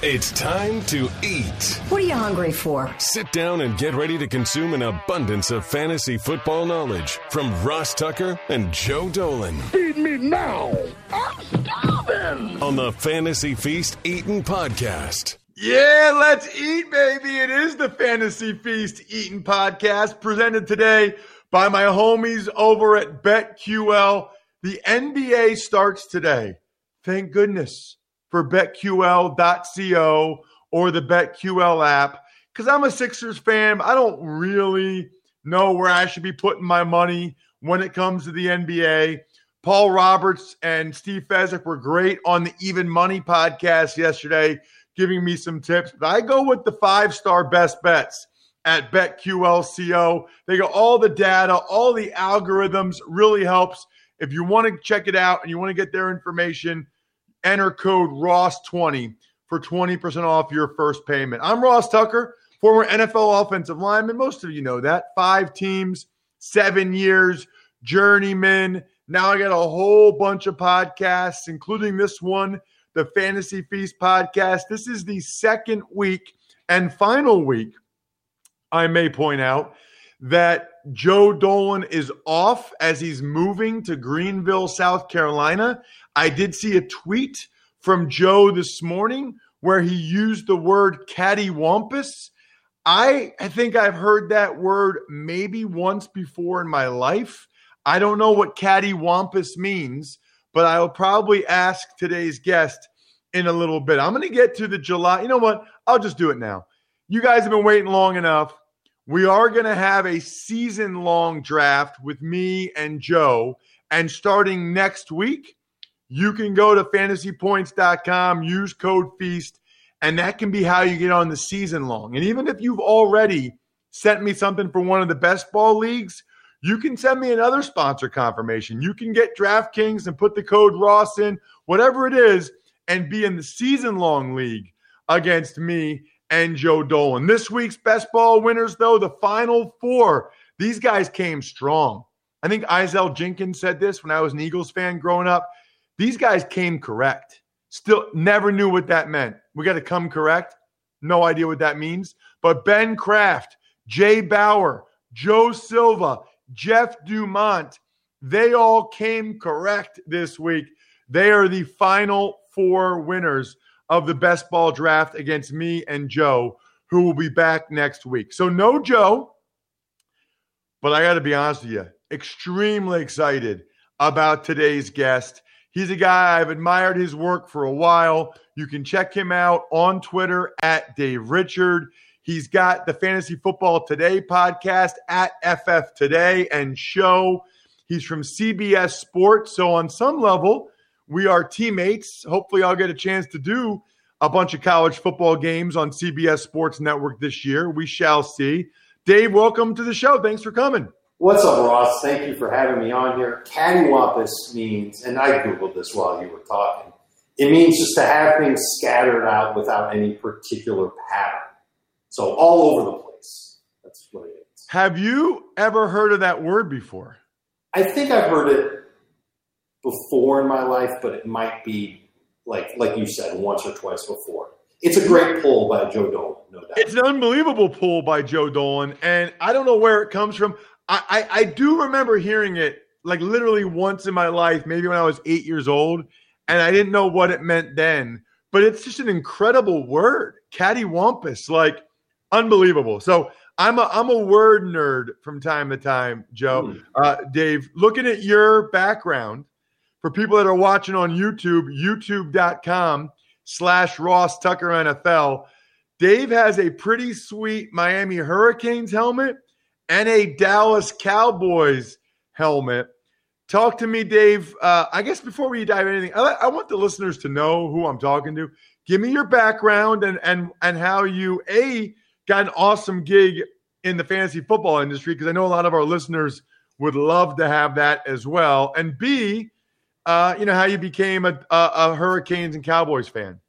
It's time to eat. What are you hungry for? Sit down and get ready to consume an abundance of fantasy football knowledge from Ross Tucker and Joe Dolan. Feed me now. I'm starving. On the Fantasy Feast Eating Podcast. Yeah, let's eat, baby. It is the Fantasy Feast Eating Podcast presented today by my homies over at BetQL. The NBA starts today. Thank goodness for betql.co or the BetQL app because I'm a Sixers fan. I don't really know where I should be putting my money when it comes to the NBA. Paul Roberts and Steve Fezzik were great on the Even Money podcast yesterday, giving me some tips. But I go with the five star best bets at BetQLCO. They got all the data, all the algorithms, really helps. If you want to check it out and you want to get their information, enter code ROSS20 for 20% off your first payment. I'm Ross Tucker, former NFL offensive lineman. Most of you know that. Five teams, seven years, journeyman. Now I got a whole bunch of podcasts, including this one, the Fantasy Feast podcast. This is the second week and final week, I may point out, that Joe Dolan is off as he's moving to Greenville, South Carolina. I did see a tweet from Joe this morning where he used the word cattywampus. I, I think I've heard that word maybe once before in my life. I don't know what cattywampus means, but I'll probably ask today's guest in a little bit. I'm going to get to the July. You know what? I'll just do it now. You guys have been waiting long enough. We are going to have a season long draft with me and Joe. And starting next week, you can go to fantasypoints.com, use code FEAST, and that can be how you get on the season long. And even if you've already sent me something for one of the best ball leagues, you can send me another sponsor confirmation. You can get DraftKings and put the code Ross in, whatever it is, and be in the season long league against me and Joe Dolan. This week's best ball winners, though, the final four, these guys came strong. I think Izel Jenkins said this when I was an Eagles fan growing up. These guys came correct. Still never knew what that meant. We got to come correct. No idea what that means. But Ben Kraft, Jay Bauer, Joe Silva, Jeff Dumont, they all came correct this week. They are the final four winners of the best ball draft against me and Joe, who will be back next week. So, no Joe, but I got to be honest with you, extremely excited about today's guest. He's a guy I've admired his work for a while. You can check him out on Twitter at Dave Richard. He's got the Fantasy Football Today podcast at FF Today and show. He's from CBS Sports. So, on some level, we are teammates. Hopefully, I'll get a chance to do a bunch of college football games on CBS Sports Network this year. We shall see. Dave, welcome to the show. Thanks for coming. What's up, Ross? Thank you for having me on here. Cattywampus means, and I Googled this while you were talking, it means just to have things scattered out without any particular pattern. So all over the place. That's what it is. Have you ever heard of that word before? I think I've heard it before in my life, but it might be like like you said, once or twice before. It's a great pull by Joe Dolan, no doubt. It's an unbelievable pull by Joe Dolan, and I don't know where it comes from. I, I, I do remember hearing it like literally once in my life, maybe when I was eight years old, and I didn't know what it meant then. But it's just an incredible word, cattywampus, like unbelievable. So I'm a I'm a word nerd from time to time, Joe. Hmm. Uh, Dave, looking at your background for people that are watching on YouTube, youtube.com slash Ross Tucker NFL. Dave has a pretty sweet Miami Hurricanes helmet and a Dallas Cowboys helmet. Talk to me, Dave. Uh, I guess before we dive anything, I, I want the listeners to know who I'm talking to. Give me your background and and and how you a got an awesome gig in the fantasy football industry because I know a lot of our listeners would love to have that as well. And b, uh, you know how you became a, a, a Hurricanes and Cowboys fan.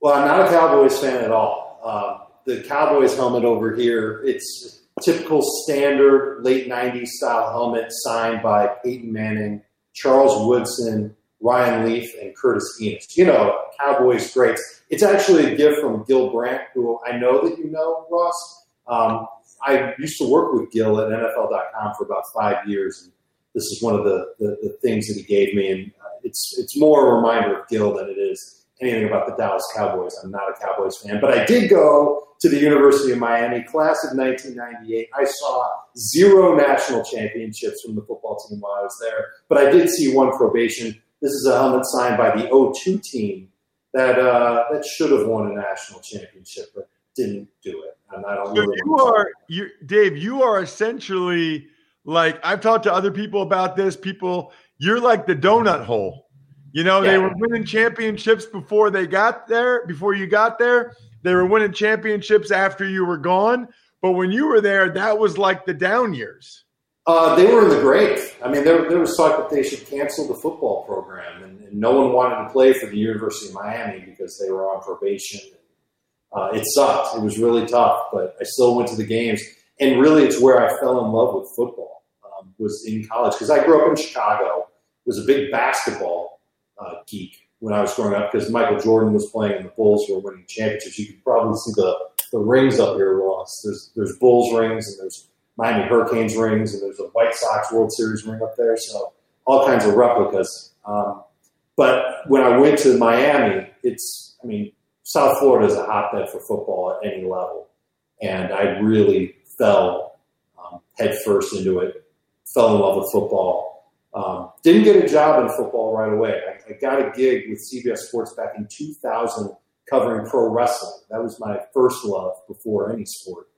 Well, I'm not a Cowboys fan at all. Uh, the Cowboys helmet over here, it's typical standard late 90s style helmet signed by Peyton Manning, Charles Woodson, Ryan Leaf, and Curtis Enis. You know, Cowboys greats. It's actually a gift from Gil Brandt, who I know that you know, Ross. Um, I used to work with Gil at NFL.com for about five years, and this is one of the, the, the things that he gave me. And it's it's more a reminder of Gil than it is anything about the Dallas Cowboys. I'm not a Cowboys fan, but I did go to the University of Miami, class of 1998. I saw zero national championships from the football team while I was there, but I did see one probation. This is a helmet signed by the 02 team that uh, that should have won a national championship, but didn't do it. And I don't So really you are you Dave, you are essentially like I've talked to other people about this. People, you're like the donut hole. You know, they were winning championships before they got there, before you got there. They were winning championships after you were gone. But when you were there, that was like the down years. Uh, they were in the grave. I mean, there, there was talk that they should cancel the football program, and, and no one wanted to play for the University of Miami because they were on probation. Uh, it sucked. It was really tough, but I still went to the games. And really, it's where I fell in love with football. Um, was in college because I grew up in Chicago. It Was a big basketball uh, geek when I was growing up because Michael Jordan was playing and the Bulls were winning championships. You could probably see the, the rings up here, Ross. There's there's Bulls rings and there's Miami Hurricanes rings and there's a White Sox World Series ring up there. So all kinds of replicas. Um, but when I went to Miami, it's I mean South Florida is a hotbed for football at any level, and I really fell um, headfirst into it. Fell in love with football. Um, didn't get a job in football right away. I, I got a gig with CBS Sports back in 2000 covering pro wrestling. That was my first love before any sport.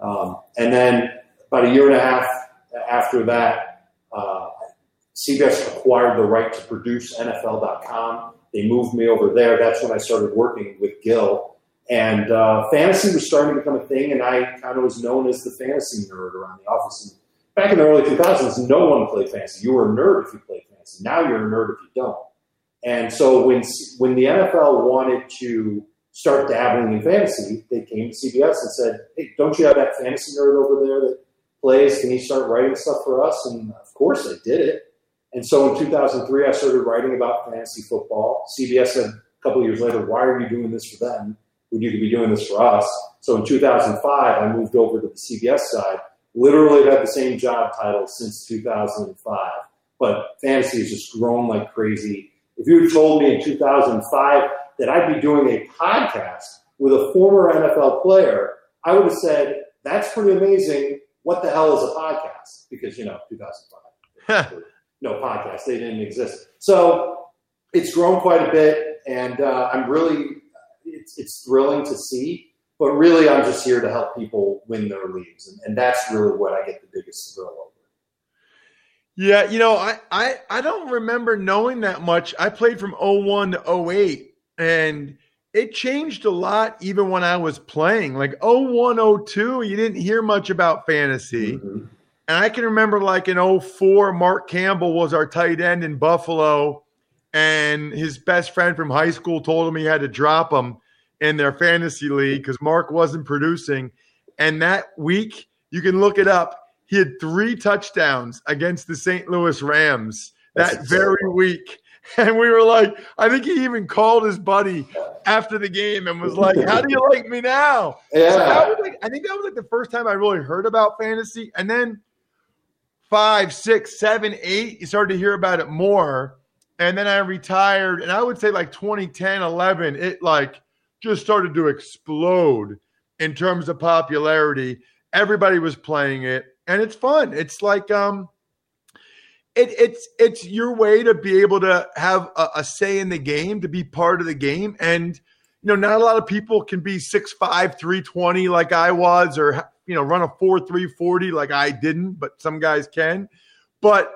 Um, and then about a year and a half after that, uh, CBS acquired the right to produce NFL.com. They moved me over there. That's when I started working with Gil. And uh, fantasy was starting to become a thing, and I kind of was known as the fantasy nerd around the office. Back in the early 2000s, no one played fantasy. You were a nerd if you played fantasy. Now you're a nerd if you don't. And so when when the NFL wanted to start dabbling in fantasy, they came to CBS and said, "Hey, don't you have that fantasy nerd over there that plays? Can you start writing stuff for us?" And of course, I did it. And so in 2003, I started writing about fantasy football. CBS said a couple years later, "Why are you doing this for them? When you be doing this for us?" So in 2005, I moved over to the CBS side. Literally had the same job title since 2005, but fantasy has just grown like crazy. If you had told me in 2005 that I'd be doing a podcast with a former NFL player, I would have said, that's pretty amazing. What the hell is a podcast? Because, you know, 2005, no podcast, they didn't exist. So it's grown quite a bit, and uh, I'm really, it's, it's thrilling to see. But really, I'm just here to help people win their leagues, and, and that's really what I get the biggest thrill over. Yeah, you know, I, I I don't remember knowing that much. I played from 01 to 08 and it changed a lot even when I was playing. Like 01 02, you didn't hear much about fantasy. Mhm. And I can remember like in 04, Mark Campbell was our tight end in Buffalo, and his best friend from high school told him he had to drop him in their fantasy league because Mark wasn't producing. And that week, you can look it up, he had three touchdowns against the St. Louis Rams That's that very week. And we were like, I think he even called his buddy after the game and was like, How do you like me now? So that Yeah. was like, I think that was like the first time I really heard about fantasy. And then five, six, seven, eight, you started to hear about it more. And then I retired. And I would say like 2010, 11, it like just started to explode in terms of popularity. Everybody was playing it. And it's fun. It's like um it, it's it's your way to be able to have a, a say in the game, to be part of the game. And you know, not a lot of people can be 6'5, 320 like I was, or you know, run a 4 340 like I didn't, but some guys can. But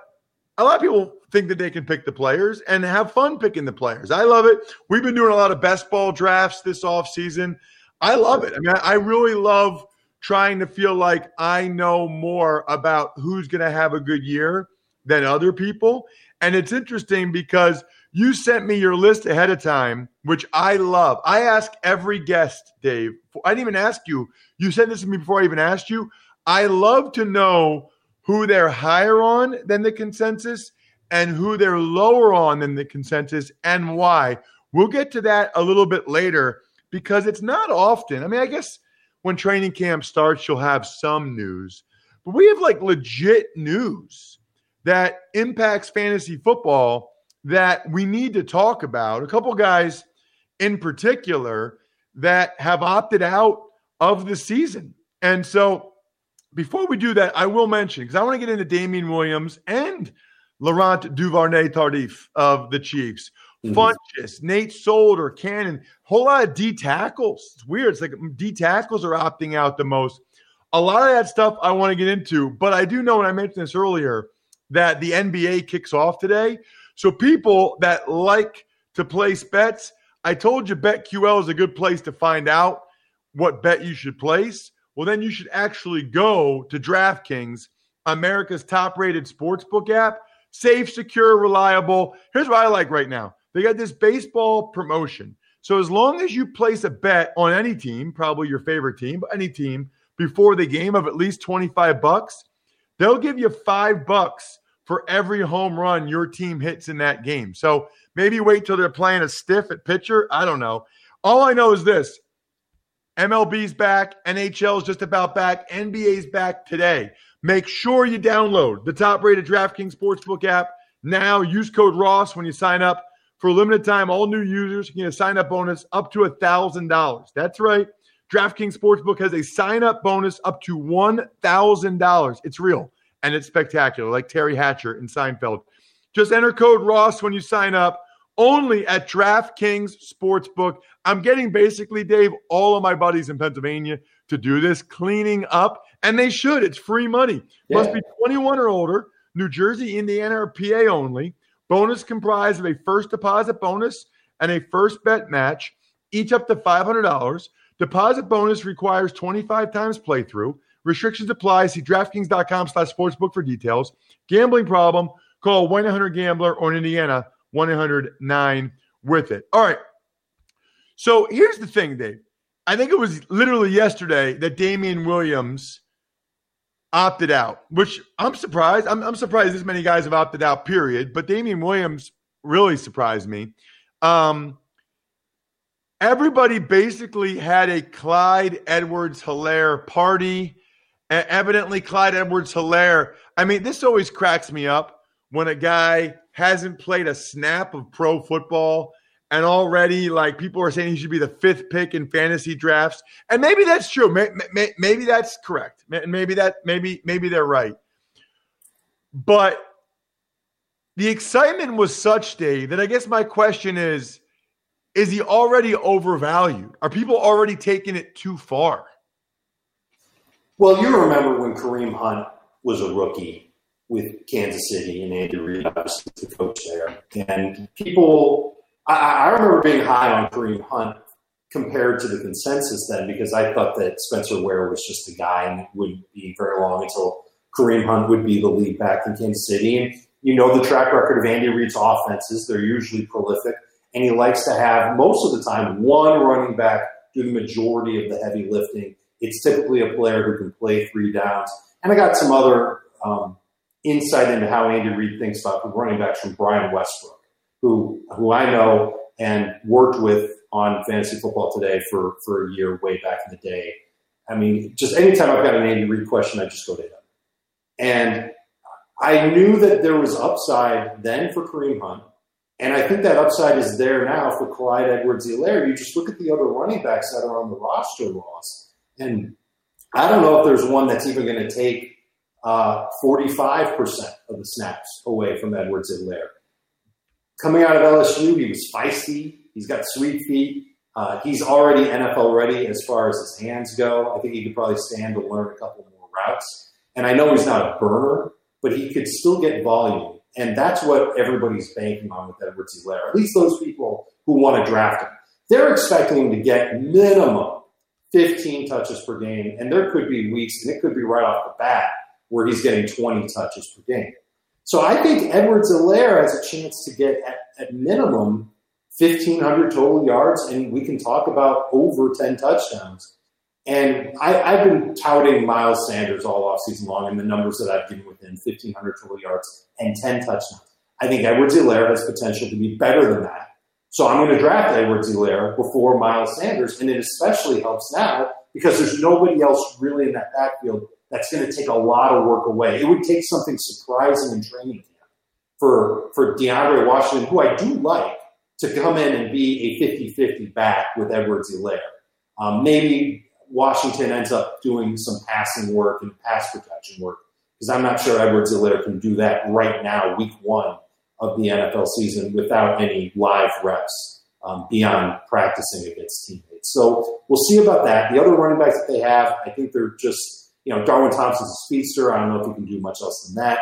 a lot of people think that they can pick the players and have fun picking the players. I love it. We've been doing a lot of best ball drafts this off season. I love it. I mean, I really love trying to feel like I know more about who's going to have a good year than other people. And it's interesting because you sent me your list ahead of time, which I love. I ask every guest, Dave. I didn't even ask you. You sent this to me before I even asked you. I love to know who they're higher on than the consensus and who they're lower on than the consensus and why. We'll get to that a little bit later because it's not often. I mean, I guess when training camp starts, you'll have some news, but we have like legit news that impacts fantasy football that we need to talk about. A couple guys in particular that have opted out of the season. And so before we do that, I will mention because I want to get into Damien Williams and Laurent Duvernay Tardif of the Chiefs. Mm-hmm. Funchess, Nate Solder, Cannon, whole lot of D tackles. It's weird. It's like D tackles are opting out the most. A lot of that stuff I want to get into, but I do know, and I mentioned this earlier, that the NBA kicks off today. So people that like to place bets, I told you BetQL is a good place to find out what bet you should place. Well, then you should actually go to DraftKings, America's top rated sportsbook app. Safe, secure, reliable. Here's what I like right now they got this baseball promotion. So as long as you place a bet on any team, probably your favorite team, but any team before the game of at least 25 bucks, they'll give you 5 bucks for every home run your team hits in that game. So maybe wait till they're playing a stiff at pitcher, I don't know. All I know is this. MLB's back, NHL's just about back, NBA's back today. Make sure you download the top-rated DraftKings Sportsbook app now. Use code Ross when you sign up for a limited time, all new users can get a sign up bonus up to $1,000. That's right. DraftKings Sportsbook has a sign up bonus up to $1,000. It's real and it's spectacular, like Teri Hatcher in Seinfeld. Just enter code Ross when you sign up only at DraftKings Sportsbook. I'm getting basically, Dave, all of my buddies in Pennsylvania to do this cleaning up, and they should. It's free money. Yeah. Must be 21 or older, New Jersey, Indiana, or PA only. Bonus comprised of a first deposit bonus and a first bet match, each up to $500. Deposit bonus requires 25 times playthrough. Restrictions apply. See DraftKings.com slash sportsbook for details. Gambling problem? Call 1-800-GAMBLER or in Indiana, 1-800-9 with it. All right. So here's the thing, Dave. I think it was literally yesterday that Damien Williams opted out, which I'm surprised. I'm, I'm surprised this many guys have opted out, period. But Damien Williams really surprised me. Um, everybody basically had a Clyde Edwards Helaire party. Evidently, Clyde Edwards Helaire. I mean, this always cracks me up when a guy hasn't played a snap of pro football and already like people are saying he should be the fifth pick in fantasy drafts. And maybe that's true. Maybe that's correct. And maybe that maybe maybe they're right. But the excitement was such dave that i guess my question is is he already overvalued? Are people already taking it too far? Well you remember when kareem hunt was a rookie with kansas city and andy reid was the coach there and people I, I remember being high on Kareem Hunt compared to the consensus then because I thought that Spencer Ware was just the guy and it wouldn't be very long until Kareem Hunt would be the lead back in Kansas City. And you know the track record of Andy Reid's offenses, they're usually prolific. And he likes to have, most of the time, one running back do the majority of the heavy lifting. It's typically a player who can play three downs. And I got some other um, insight into how Andy Reid thinks about running backs from Brian Westbrook who who I know and worked with on fantasy football today for for a year way back in the day. I mean, just anytime I've got an Andy Reid question, I just go to him. And I knew that there was upside then for Kareem Hunt. And I think that upside is there now for Clyde Edwards Helaire. You just look at the other running backs that are on the roster, Ross. And I don't know if there's one that's even going to take uh, 45% of the snaps away from Edwards Helaire coming out of LSU, he was feisty. He's got sweet feet. Uh, he's already NFL ready as far as his hands go. I think he could probably stand to learn a couple more routes. And I know he's not a burner, but he could still get volume. And that's what everybody's banking on with Edwards Helaire. At least those people who want to draft him. They're expecting him to get minimum 15 touches per game. And there could be weeks, and it could be right off the bat, where he's getting 20 touches per game. So I think Edwards Helaire has a chance to get at, at minimum 1,500 total yards, and we can talk about over 10 touchdowns. And I, have been touting Miles Sanders all offseason long, and the numbers that I've given with him 1,500 total yards and 10 touchdowns. I think Edwards-Helaire has potential to be better than that. So I'm going to draft Edwards-Helaire before Miles Sanders, and it especially helps now because there's nobody else really in that backfield that's going to take a lot of work away. It would take something surprising in training camp for, for DeAndre Washington, who I do like, to come in and be a 50-50 back with Edwards-Helaire. Um, maybe Washington ends up doing some passing work and pass protection work because I'm not sure Edwards-Helaire can do that right now, week one of the NFL season, without any live reps um, beyond practicing against teammates. So we'll see about that. The other running backs that they have, I think they're just, you know, Darwin Thompson's a speedster. I don't know if he can do much else than that.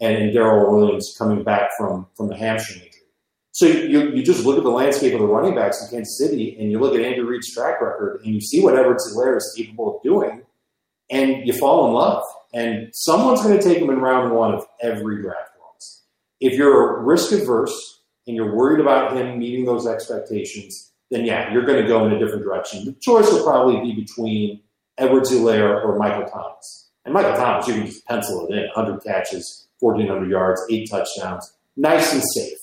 And, and Darrel Williams coming back from, from a hamstring injury. So you, you just look at the landscape of the running backs in Kansas City and you look at Andrew Reid's track record and you see what Edwards-Helaire is capable of doing and you fall in love. And someone's going to take him in round one of every draft class. If you're risk averse and you're worried about him meeting those expectations, then yeah, you're going to go in a different direction. The choice will probably be between Edwards-Helaire or Michael Thomas. And Michael Thomas, you can just pencil it in 100 catches, 1,400 yards, eight touchdowns. Nice and safe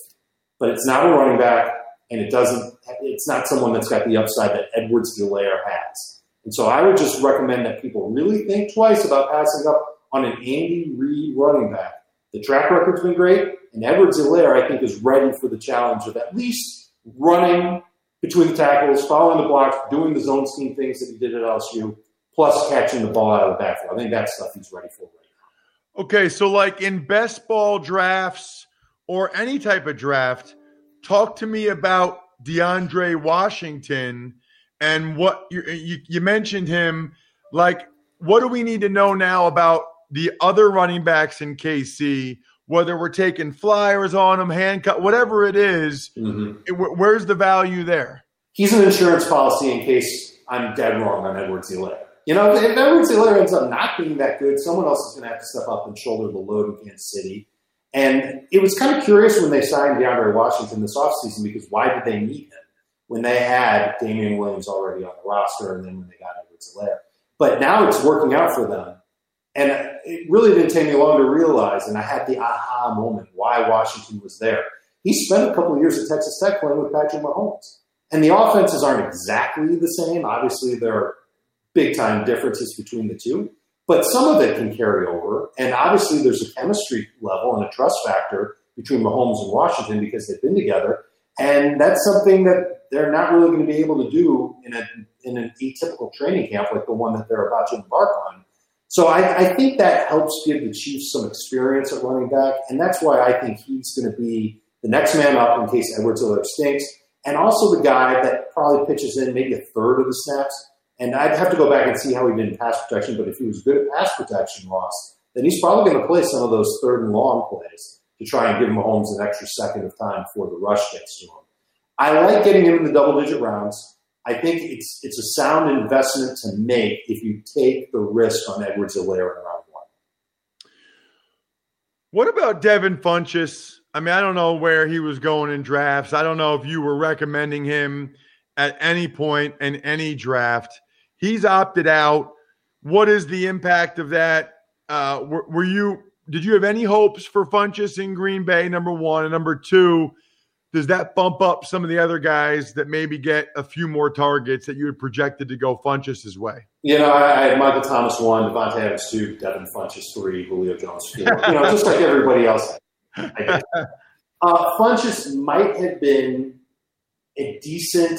but it's not a running back, and it doesn't. It's not someone that's got the upside that Edwards-Helaire has. And so I would just recommend that people really think twice about passing up on an Andy Reid running back. The track record's been great, and Edwards-Helaire I think is ready for the challenge of at least running between the tackles, following the blocks, doing the zone scheme things that he did at LSU, plus catching the ball out of the backfield. I think that's stuff he's ready for right now. Okay, so like in best ball drafts or any type of draft, talk to me about DeAndre Washington and what you, you, you mentioned him. Like, what do we need to know now about the other running backs in KC? Whether we're taking flyers on them, handcuff, whatever it is, mm-hmm. it, where's the value there? He's an insurance policy in case I'm dead wrong on Edwards-Helaire. You know, if Edwards-Helaire ends up not being that good, someone else is going to have to step up and shoulder the load in Kansas City. And it was kind of curious when they signed DeAndre Washington this offseason because why did they need him when they had Damien Williams already on the roster and then when they got Edwards-Helaire? But now it's working out for them. And it really didn't take me long to realize, and I had the aha moment why Washington was there. He spent a couple of years at Texas Tech playing with Patrick Mahomes. And the offenses aren't exactly the same. Obviously, there are big time differences between the two. But some of it can carry over. And obviously, there's a chemistry level and a trust factor between Mahomes and Washington because they've been together. And that's something that they're not really going to be able to do in, a, in an atypical training camp like the one that they're about to embark on. So I, I think that helps give the Chiefs some experience at running back. And that's why I think he's going to be the next man up in case Edwards-Helaire stinks. And also the guy that probably pitches in maybe a third of the snaps and I'd have to go back and see how he did in pass protection, but if he was good at pass protection, Ross, then he's probably going to play some of those third and long plays to try and give Mahomes an extra second of time before the rush gets to him. I like getting him in the double digit rounds. I think it's it's a sound investment to make if you take the risk on Edwards-Helaire in round one. What about Devin Funchess? I mean, I don't know where he was going in drafts. I don't know if you were recommending him at any point in any draft. He's opted out. What is the impact of that? Uh, were, were, you did you have any hopes for Funchess in Green Bay? Number one and number two, does that bump up some of the other guys that maybe get a few more targets that you had projected to go Funchess's way? You know, I, I had Michael Thomas one, Davante Adams two, Devin Funchess three, Julio Jones four. you know, just like everybody else. I uh, Funchess might have been a decent,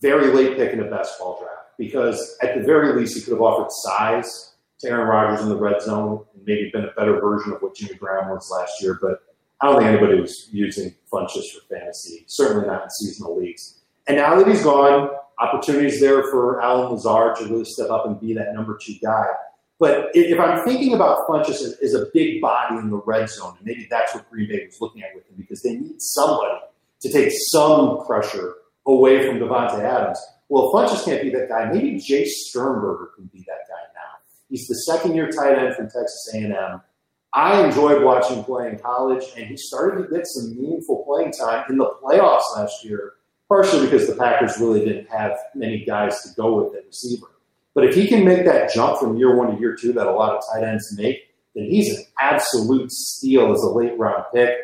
very late pick in a best ball draft because at the very least he could have offered size to Aaron Rodgers in the red zone and maybe been a better version of what Jimmy Graham was last year. But I don't think anybody was using Funchess for fantasy, certainly not in seasonal leagues. And now that he's gone, opportunities there for Allen Lazard to really step up and be that number two guy. But if I'm thinking about Funchess as, a big body in the red zone, and maybe that's what Green Bay was looking at with him because they need somebody to take some pressure away from Davante Adams. Well, if Funchess can't be that guy, maybe Jace Sternberger can be that guy now. He's the second year tight end from Texas A&M. I enjoyed watching play in college, and he started to get some meaningful playing time in the playoffs last year, partially because the Packers really didn't have many guys to go with at receiver. But if he can make that jump from year one to year two that a lot of tight ends make, then he's an absolute steal as a late round pick.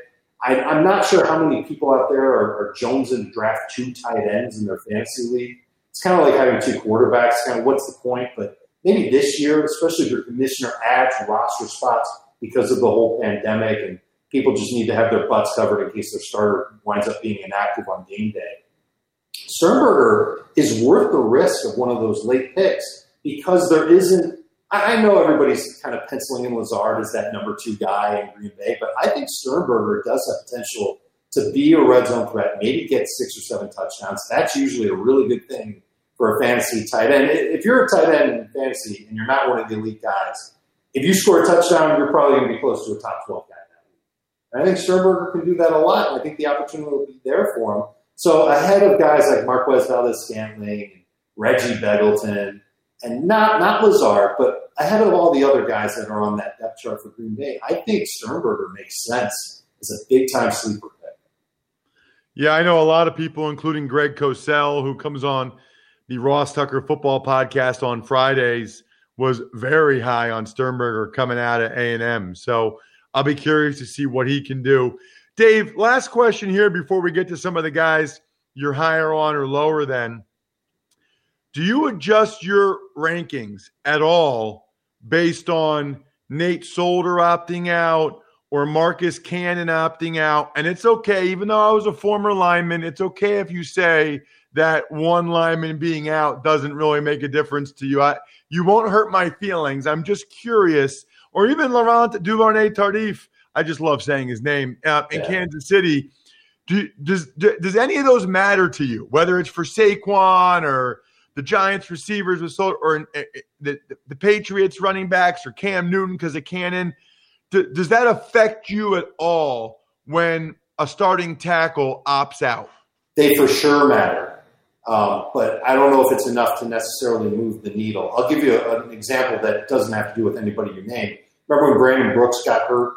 I, am not sure how many people out there are, are Jones and draft two tight ends in their fantasy league. It's kind of like having two quarterbacks. Kind of what's the point? But maybe this year, especially if your commissioner adds roster spots because of the whole pandemic and people just need to have their butts covered in case their starter winds up being inactive on game day. Sternberger is worth the risk of one of those late picks because there isn't. I know everybody's kind of penciling in Lazard as that number two guy in Green Bay, but I think Sternberger does have potential to be a red zone threat, maybe get six or seven touchdowns. That's usually a really good thing for a fantasy tight end. If you're a tight end in fantasy and you're not one of the elite guys, if you score a touchdown, you're probably going to be close to a top 12 guy. And I think Sternberger can do that a lot. And I think the opportunity will be there for him. So ahead of guys like Marquez Valdes-Scantling, Reggie Begelton, and not not Lazard, but ahead of all the other guys that are on that depth chart for Green Bay, I think Sternberger makes sense as a big time sleeper. Yeah, I know a lot of people, including Greg Cosell, who comes on the Ross Tucker Football Podcast on Fridays, was very high on Sternberger coming out of A and M. So I'll be curious to see what he can do. Dave, last question here before we get to some of the guys you're higher on or lower than. Do you adjust your rankings at all based on Nate Solder opting out or Marcus Cannon opting out? And it's okay, even though I was a former lineman, it's okay if you say that one lineman being out doesn't really make a difference to you. I, you won't hurt my feelings. I'm just curious. Or even Laurent Duvernay Tardif I just love saying his name uh, in yeah. Kansas City. Do, does does any of those matter to you? Whether it's for Saquon or the Giants receivers with so, or uh, the, the Patriots running backs or Cam Newton because of Cannon, do, does that affect you at all when a starting tackle opts out? They for sure matter, um, but I don't know if it's enough to necessarily move the needle. I'll give you a, an example that doesn't have to do with anybody you name. Remember when Brandon Brooks got hurt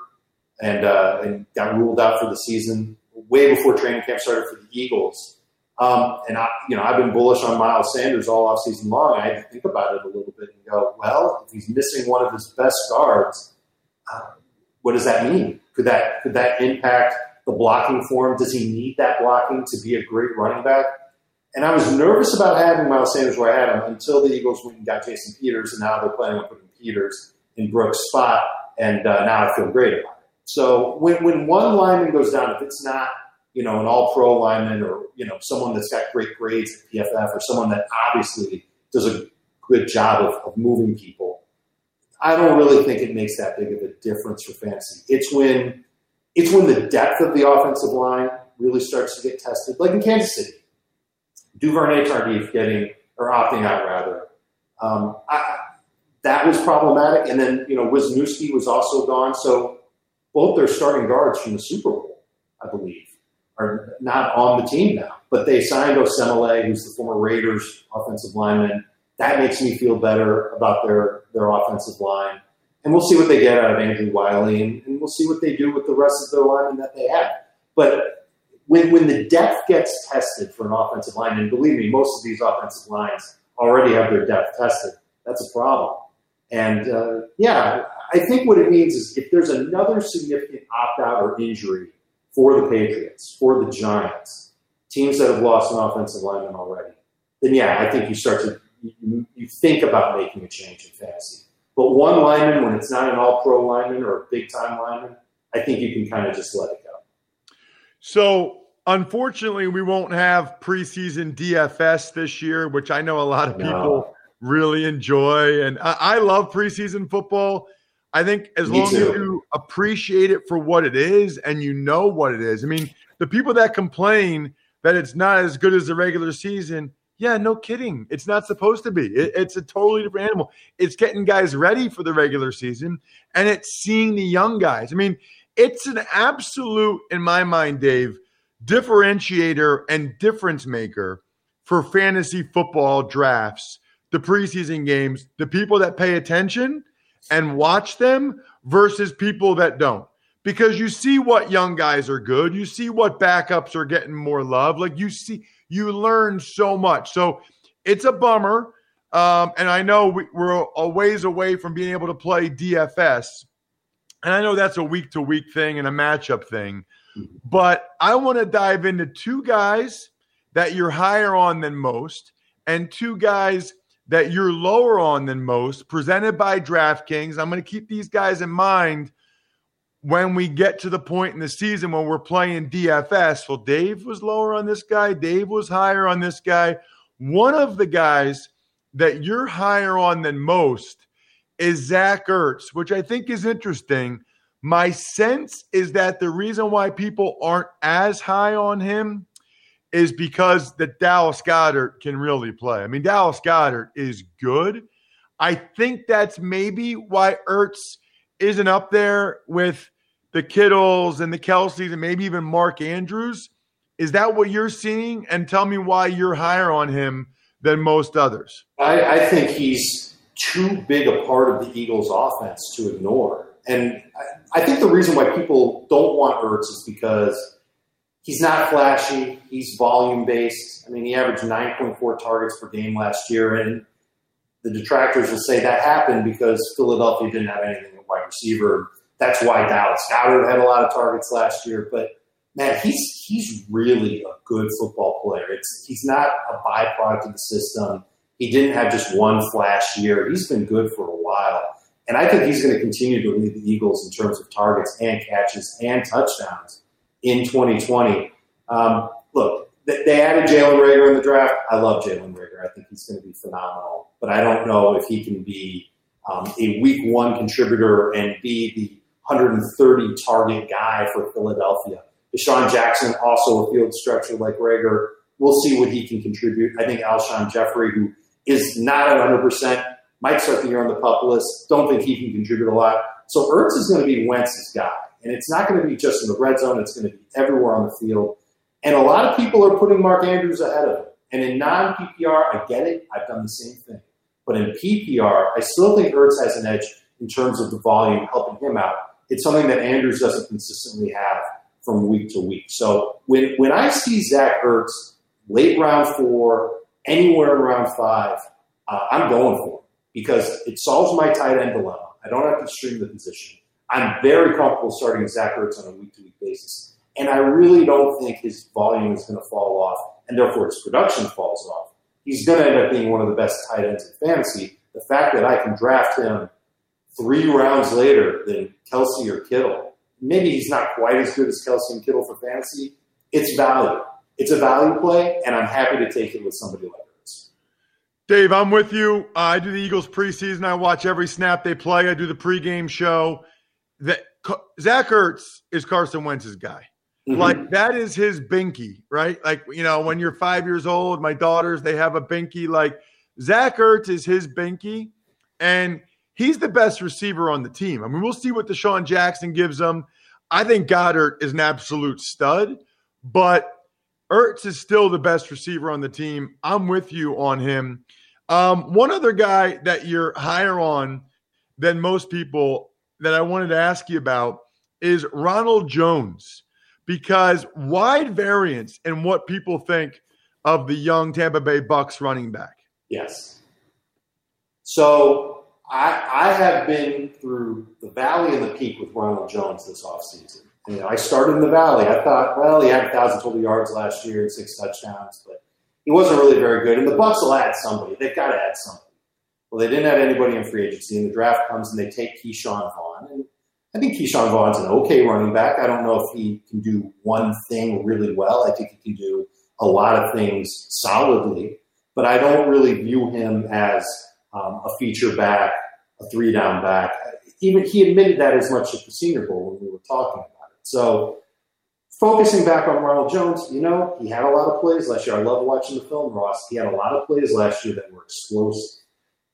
and, uh, and got ruled out for the season way before training camp started for the Eagles. Um, and I, you know, I've been bullish on Miles Sanders all off season long. I had to think about it a little bit and go, well, if he's missing one of his best guards, uh, what does that mean? Could that could that impact the blocking for him? Does he need that blocking to be a great running back? And I was nervous about having Miles Sanders where I had him until the Eagles went and got Jason Peters, and now they're planning on putting Peters in Brooks' spot, and uh, now I feel great about it. So when, when one lineman goes down, if it's not, you know, an all pro lineman or, you know, someone that's got great grades at PFF or someone that obviously does a good job of, of moving people, I don't really think it makes that big of a difference for fantasy. It's when it's when the depth of the offensive line really starts to get tested, like in Kansas City. Duvernay Tardif getting or opting out rather. Um, I, that was problematic, and then you know Wisniewski was also gone. So both their starting guards from the Super Bowl, I believe, are not on the team now. But they signed Osemele, who's the former Raiders offensive lineman. That makes me feel better about their, their offensive line. And we'll see what they get out of Andrew Wylie, and, and we'll see what they do with the rest of their linemen that they have. But when, when the depth gets tested for an offensive line, and believe me, most of these offensive lines already have their depth tested, that's a problem. And uh, yeah, I think what it means is if there's another significant opt out or injury for the Patriots, for the Giants, teams that have lost an offensive lineman already, then yeah, I think you start to you, you think about making a change in fantasy. But one lineman, when it's not an all pro lineman or a big time lineman, I think you can kind of just let it go. So, unfortunately, we won't have preseason DFS this year, which I know a lot of people no. really enjoy. And I, I love preseason football. I think as Me long too. as you appreciate it for what it is and you know what it is. I mean, the people that complain that it's not as good as the regular season, yeah, no kidding. It's not supposed to be. It, it's a totally different animal. It's getting guys ready for the regular season and it's seeing the young guys. I mean, it's an absolute, in my mind, Dave, differentiator and difference maker for fantasy football drafts, the preseason games, the people that pay attention – and watch them versus people that don't. Because you see what young guys are good, you see what backups are getting more love. Like you see, you learn so much. So it's a bummer. Um, and I know we, are a ways away from being able to play DFS. and I know that's a week to week thing and a matchup thing, but I want to dive into two guys that you're higher on than most and two guys that you're lower on than most, presented by DraftKings. I'm going to keep these guys in mind when we get to the point in the season when we're playing DFS. Well, Dave was lower on this guy, Dave was higher on this guy. One of the guys that you're higher on than most is Zach Ertz, which I think is interesting. My sense is that the reason why people aren't as high on him is because the Dallas Goedert can really play. I mean, Dallas Goedert is good. I think that's maybe why Ertz isn't up there with the Kittles and the Kelces and maybe even Mark Andrews. Is that what you're seeing? And tell me why you're higher on him than most others. I, I think he's too big a part of the Eagles' offense to ignore. And I, I think the reason why people don't want Ertz is because he's not flashy. He's volume based. I mean, he averaged 9.4 targets per game last year, and the detractors will say that happened because Philadelphia didn't have anything at wide receiver. That's why Dallas Goedert had a lot of targets last year. But man, he's he's really a good football player. It's he's not a byproduct of the system. He didn't have just one flash year. He's been good for a while. And I think he's going to continue to lead the Eagles in terms of targets and catches and touchdowns in 2020. Um, look, they added Jalen Reagor in the draft. I love Jalen Reagor. I think he's going to be phenomenal. But I don't know if he can be um, a week one contributor and be the 130 target guy for Philadelphia. DeSean Jackson, also a field stretcher like Reagor. We'll see what he can contribute. I think Alshon Jeffery, who is not at 100%, might start the year on the pup list. Don't think he can contribute a lot. So Ertz is going to be Wentz's guy. And it's not going to be just in the red zone, it's going to be everywhere on the field. And a lot of people are putting Mark Andrews ahead of him. And in non PPR, I get it. I've done the same thing. But in PPR, I still think Ertz has an edge in terms of the volume helping him out. It's something that Andrews doesn't consistently have from week to week. So when, when I see Zach Ertz late round four, anywhere in round five, uh, I'm going for it because it solves my tight end dilemma. I don't have to stream the position. I'm very comfortable starting Zach Ertz on a week to week basis. And I really don't think his volume is going to fall off, and therefore his production falls off. He's going to end up being one of the best tight ends in fantasy. The fact that I can draft him three rounds later than Kelce or Kittle, maybe he's not quite as good as Kelce and Kittle for fantasy. It's value. It's a value play, and I'm happy to take it with somebody like this. Dave, I'm with you. Uh, I do the Eagles preseason. I watch every snap they play. I do the pregame show. That Zach Ertz is Carson Wentz's guy. Mm-hmm. Like that is his binky, right? Like you know, when you're five years old, my daughters they have a binky. Like Zach Ertz is his binky, and he's the best receiver on the team. I mean, we'll see what DeSean Jackson gives them. I think Goedert is an absolute stud, but Ertz is still the best receiver on the team. I'm with you on him. Um, one other guy that you're higher on than most people that I wanted to ask you about is Ronald Jones, because wide variance in what people think of the young Tampa Bay Bucks running back. Yes. So I, I have been through the valley and the peak with Ronald Jones this offseason. You I started in the valley. I thought, well, he had 1,000 total yards last year and six touchdowns, but he wasn't really very good. And the Bucks will add somebody. They've got to add somebody. Well, they didn't add anybody in free agency, and the draft comes and they take Ke'Shawn Vaughn. And I think Ke'Shawn Vaughn's an okay running back. I don't know if he can do one thing really well. I think he can do a lot of things solidly, but I don't really view him as um, a feature back, a three down back. Even he admitted that as much at the Senior Bowl when we were talking about it. So focusing back on Ronald Jones, you know, he had a lot of plays last year. I love watching the film, Ross. He had a lot of plays last year that were explosive,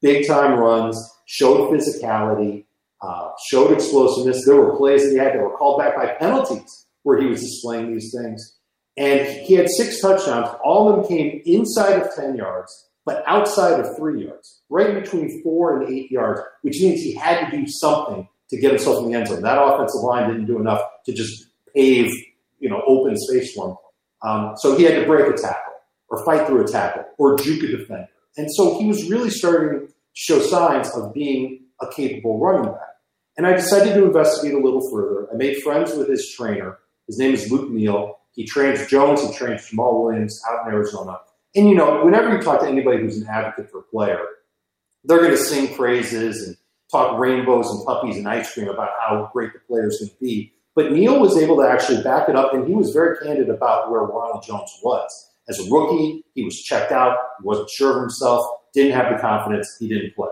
big time runs, showed physicality, uh, showed explosiveness. There were plays that he had that were called back by penalties where he was displaying these things. And he had six touchdowns. All of them came inside of 10 yards but outside of three yards, right between four and eight yards, which means he had to do something to get himself in the end zone. That offensive line didn't do enough to just pave, you know, open space for him. Um, so he had to break a tackle or fight through a tackle or juke a defender. And so he was really starting to show signs of being a capable running back. And I decided to investigate a little further. I made friends with his trainer. His name is Luke Neal. He trains Jones, he trains Jamaal Williams out in Arizona. And you know, whenever you talk to anybody who's an advocate for a player, they're going to sing praises and talk rainbows and puppies and ice cream about how great the player is going to be. But Neal was able to actually back it up, and he was very candid about where Ronald Jones was. As a rookie, he was checked out. Wasn't sure of himself, didn't have the confidence. He didn't play.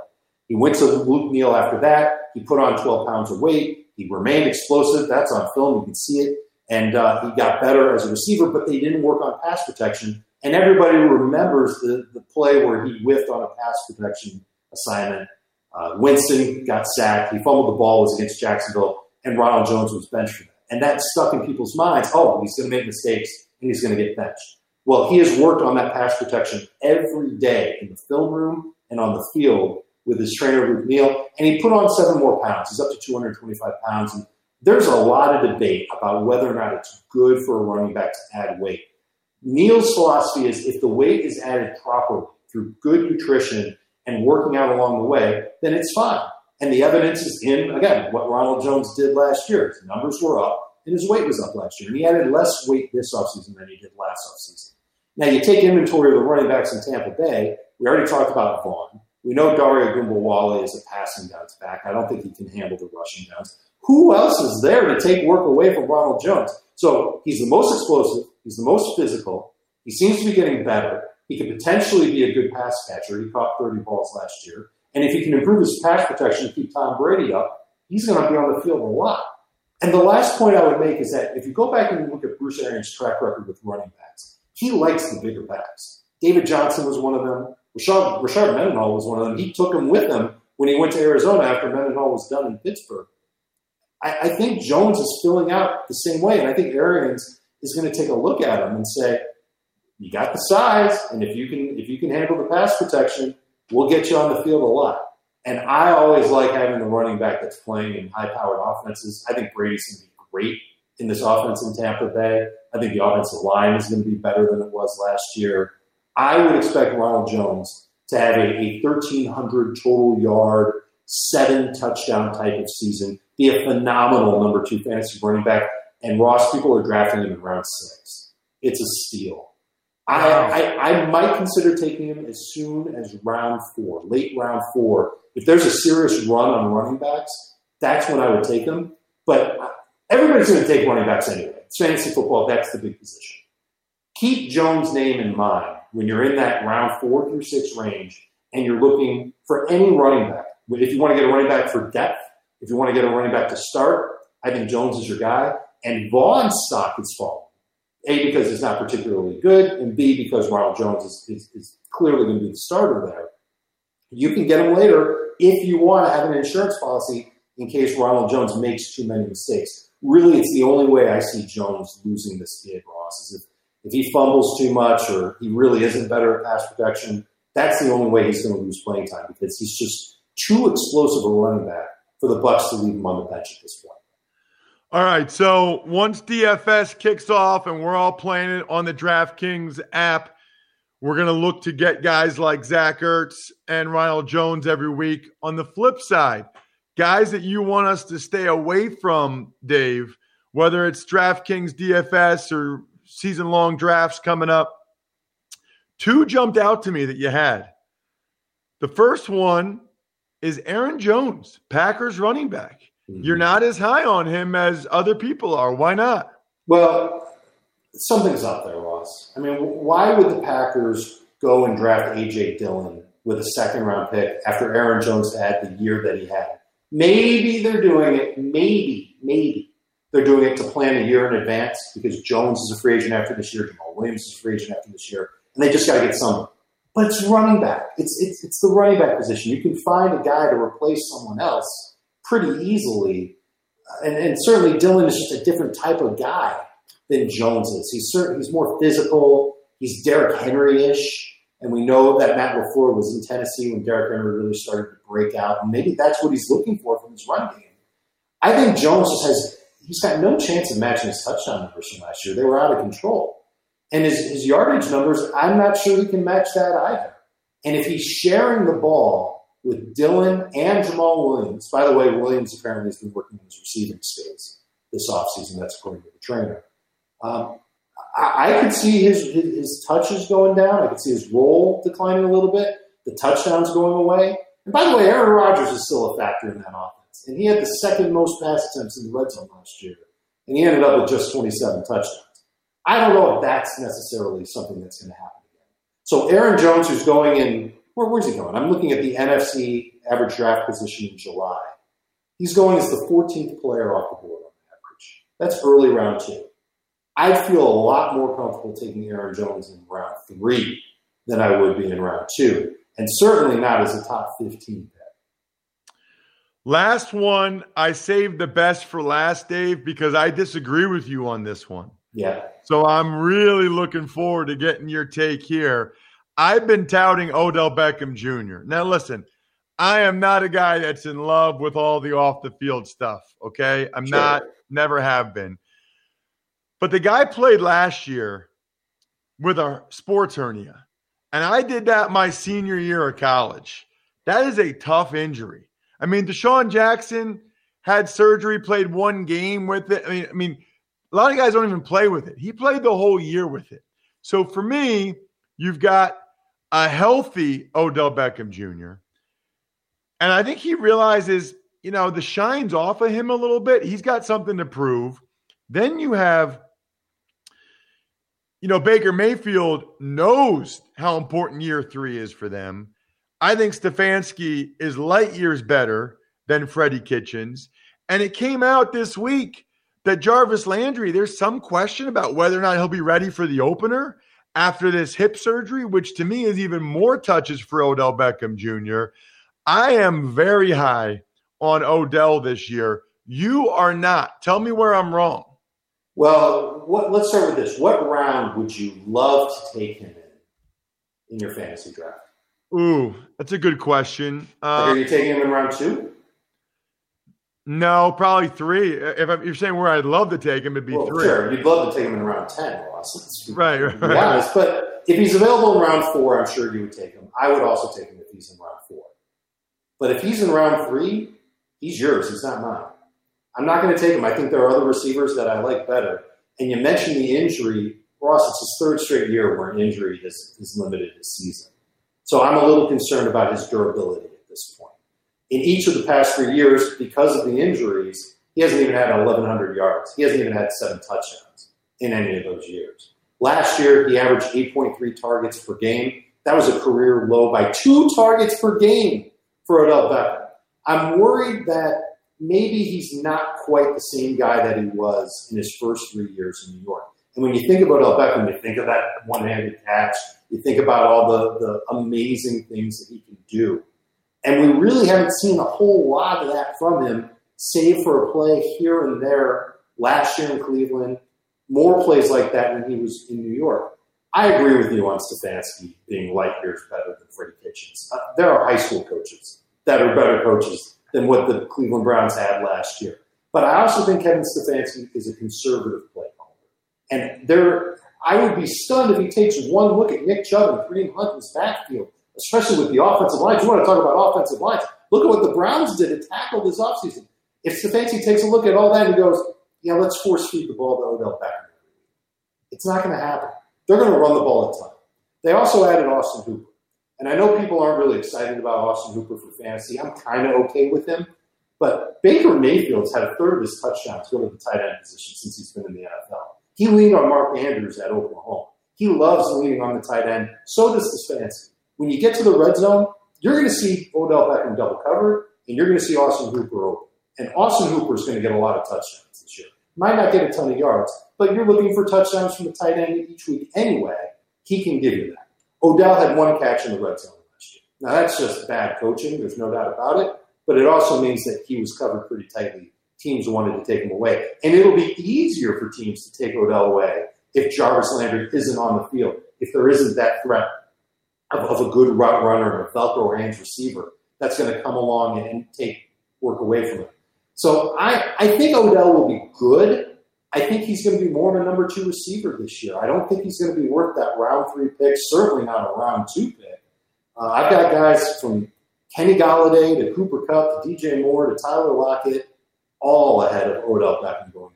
He went to Luke Neal after that. He put on 12 pounds of weight. He remained explosive. That's on film. You can see it. And uh, he got better as a receiver, but they didn't work on pass protection. And everybody remembers the, the play where he whiffed on a pass protection assignment. Uh, Winston got sacked. He fumbled the ball. was against Jacksonville, and Ronald Jones was benched for that. And that stuck in people's minds. Oh, he's going to make mistakes, and he's going to get benched. Well, he has worked on that pass protection every day in the film room and on the field with his trainer Luke Neal, and he put on seven more pounds. He's up to 225 pounds. And there's a lot of debate about whether or not it's good for a running back to add weight. Neal's philosophy is if the weight is added properly through good nutrition and working out along the way, then it's fine. And the evidence is in, again, what Ronald Jones did last year. His numbers were up and his weight was up last year. And he added less weight this offseason than he did last offseason. Now, you take inventory of the running backs in Tampa Bay. We already talked about Vaughn. We know Dare Ogunbowale is a passing downs back. I don't think he can handle the rushing downs. Who else is there to take work away from Ronald Jones? So he's the most explosive. He's the most physical. He seems to be getting better. He could potentially be a good pass catcher. He caught 30 balls last year. And if he can improve his pass protection to keep Tom Brady up, he's going to be on the field a lot. And the last point I would make is that if you go back and look at Bruce Arians' track record with running backs, he likes the bigger backs. David Johnson was one of them. Rashard, Rashard Mendenhall was one of them. He took him with him when he went to Arizona after Mendenhall was done in Pittsburgh. I, I think Jones is filling out the same way, and I think Arians is going to take a look at him and say, "You got the size, and if you can if you can handle the pass protection, we'll get you on the field a lot." And I always like having the running back that's playing in high-powered offenses. I think Brady's going to be great in this offense in Tampa Bay. I think the offensive line is going to be better than it was last year. I would expect Ronald Jones to have a, a 1,300 total yard, seven touchdown type of season, be a phenomenal number two fantasy running back. And Ross, people are drafting him in round six. It's a steal. I, I, I might consider taking him as soon as round four, late round four. If there's a serious run on running backs, that's when I would take him. But everybody's going to take running backs anyway. It's fantasy football, that's the big position. Keep Jones' name in mind when you're in that round four through six range and you're looking for any running back. If you want to get a running back for depth, if you want to get a running back to start, I think Jones is your guy. And Vaughn's stock is falling. A, because it's not particularly good, and B, because Ronald Jones is, is, is clearly going to be the starter there. You can get him later if you want to have an insurance policy in case Ronald Jones makes too many mistakes. Really, it's the only way I see Jones losing this gig, Ross, is if if he fumbles too much or he really isn't better at pass protection, that's the only way he's going to lose playing time because he's just too explosive a running back for the Bucs to leave him on the bench at this point. All right, so once DFS kicks off and we're all playing it on the DraftKings app, we're going to look to get guys like Zach Ertz and Ronald Jones every week. On the flip side, guys that you want us to stay away from, Dave, whether it's DraftKings DFS or season long drafts coming up. Two jumped out to me that you had. The first one is Aaron Jones, Packers running back. Mm-hmm. You're not as high on him as other people are. Why not? Well, something's up there, Ross. I mean, why would the Packers go and draft A.J. Dillon with a second round pick after Aaron Jones had the year that he had? Maybe they're doing it, maybe, maybe they're doing it to plan a year in advance because Jones is a free agent after this year, Jamaal Williams is a free agent after this year, and they just got to get someone. But it's running back. It's, it's, it's the running back position. You can find a guy to replace someone else pretty easily. And, and certainly Dillon is just a different type of guy than Jones is. He's certain, he's more physical. He's Derrick Henry-ish. And we know that Matt LaFleur was in Tennessee when Derrick Henry really started to break out. And maybe that's what he's looking for from his run game. I think Jones just has he's got no chance of matching his touchdown numbers from last year. They were out of control. And his, his yardage numbers, I'm not sure he can match that either. And if he's sharing the ball with Dillon and Jamaal Williams. By the way, Williams apparently has been working in his receiving space this offseason. That's according to the trainer. Um, I, I could see his, his, his touches going down. I could see his role declining a little bit. The touchdowns going away. And by the way, Aaron Rodgers is still a factor in that offense. And he had the second most pass attempts in the red zone last year. And he ended up with just 27 touchdowns. I don't know if that's necessarily something that's going to happen again. So Aaron Jones, who's going in, where, where's he going? I'm looking at the NFC average draft position in July. He's going as the 14th player off the board on average. That's early round two. I'd feel a lot more comfortable taking Aaron Jones in round three than I would be in round two, and certainly not as a top 15 pick. Last one, I saved the best for last, Dave, because I disagree with you on this one. Yeah. So I'm really looking forward to getting your take here. I've been touting Odell Beckham Jr. Now, listen, I am not a guy that's in love with all the off the field stuff. Okay. I'm sure. not, never have been. But the guy played last year with a sports hernia. And I did that my senior year of college. That is a tough injury. I mean, DeSean Jackson had surgery, played one game with it. I mean, I mean, a lot of guys don't even play with it. He played the whole year with it. So for me, you've got a healthy Odell Beckham Jr. And I think he realizes, you know, the shine's off of him a little bit. He's got something to prove. Then you have you know, Baker Mayfield knows how important year three is for them. I think Stefanski is light years better than Freddie Kitchens. And it came out this week that Jarvis Landry, there's some question about whether or not he'll be ready for the opener after this hip surgery, which to me is even more touches for Odell Beckham Jr. I am very high on Odell this year. You are not. Tell me where I'm wrong. Well, what, let's start with this. What round would you love to take him in in your fantasy draft? Ooh, that's a good question. Uh, are you taking him in round two? No, probably three. If, if, you're saying where I'd love to take him, it'd be well, three. Sure, you'd love to take him in round ten, Ross. right, right. Honest, but if he's available in round four, I'm sure you would take him. I would also take him if he's in round four. But if he's in round three, he's yours. He's not mine. I'm not going to take him. I think there are other receivers that I like better. And you mentioned the injury. Ross, it's his third straight year where an injury has, has limited his season. So I'm a little concerned about his durability at this point. In each of the past three years, because of the injuries, he hasn't even had 1,100 yards. He hasn't even had seven touchdowns in any of those years. Last year, he averaged 8.3 targets per game. That was a career low by two targets per game for Odell Beckham. I'm worried that maybe he's not quite the same guy that he was in his first three years in New York. And when you think about El Beckham, you think of that one-handed catch. You think about all the, the amazing things that he can do. And we really haven't seen a whole lot of that from him, save for a play here and there last year in Cleveland, more plays like that when he was in New York. I agree with you on Stefanski being light years better than Freddie Kitchens. Uh, there are high school coaches that are better coaches than what the Cleveland Browns had last year. But I also think Kevin Stefanski is a conservative play caller. And there, I would be stunned if he takes one look at Nick Chubb and Kareem Hunt in his backfield, especially with the offensive lines. You want to talk about offensive lines. Look at what the Browns did to tackle this offseason. If Stefanski takes a look at all that and goes, yeah, let's force feed the ball to Odell Beckham. It's not going to happen. They're going to run the ball a ton. They also added Austin Hooper. And I know people aren't really excited about Austin Hooper for fantasy. I'm kind of okay with him. But Baker Mayfield's had a third of his touchdowns go to the tight end position since he's been in the NFL. He leaned on Mark Andrews at Oklahoma. He loves leaning on the tight end. So does Stefanski. When you get to the red zone, you're going to see Odell Beckham double covered, and you're going to see Austin Hooper open. And Austin Hooper is going to get a lot of touchdowns this year. Might not get a ton of yards, but you're looking for touchdowns from the tight end each week anyway. He can give you that. Odell had one catch in the red zone last year. Now that's just bad coaching. There's no doubt about it. But it also means that he was covered pretty tightly. Teams wanted to take him away, and it'll be easier for teams to take Odell away if Jarvis Landry isn't on the field. If there isn't that threat of, of a good route runner, a Velcro hands receiver that's going to come along and, take work away from him. So I, I think Odell will be good. I think he's going to be more of a number two receiver this year. I don't think he's going to be worth that round three pick, certainly not a round two pick. Uh, I've got guys from Kenny Golladay to Cooper Kupp to DJ Moore to Tyler Lockett, all ahead of Odell Beckham going.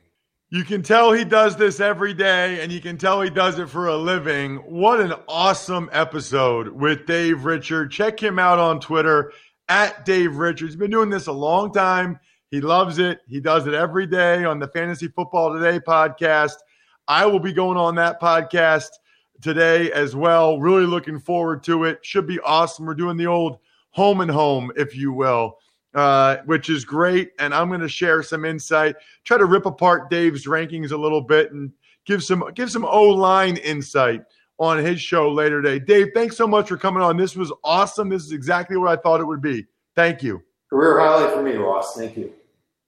You can tell he does this every day, and you can tell he does it for a living. What an awesome episode with Dave Richard. Check him out on Twitter at Dave Richard. He's been doing this a long time. He loves it. He does it every day on the Fantasy Football Today podcast. I will be going on that podcast today as well. Really looking forward to it. Should be awesome. We're doing the old home and home, if you will, uh, which is great. And I'm going to share some insight, try to rip apart Dave's rankings a little bit, and give some give some O line insight on his show later today. Dave, thanks so much for coming on. This was awesome. This is exactly what I thought it would be. Thank you. Career highlight for me, Ross. Thank you.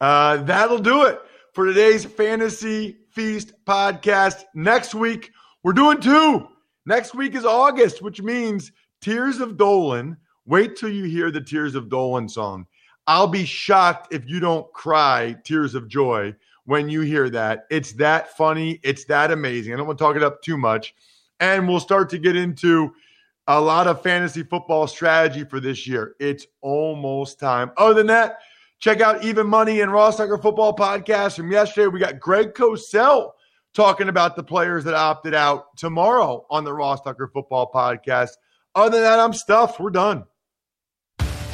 Uh, that'll do it for today's Fantasy Feast podcast. Next week, we're doing two. Next week is August, which means Tears of Dolan. Wait till you hear the Tears of Dolan song. I'll be shocked if you don't cry tears of joy when you hear that. It's that funny. It's that amazing. I don't want to talk it up too much. And we'll start to get into a lot of fantasy football strategy for this year. It's almost time. Other than that, Check out Even Money and Ross Tucker Football Podcast from yesterday. We got Greg Cosell talking about the players that opted out tomorrow on the Ross Tucker Football Podcast. Other than that, I'm stuffed. We're done.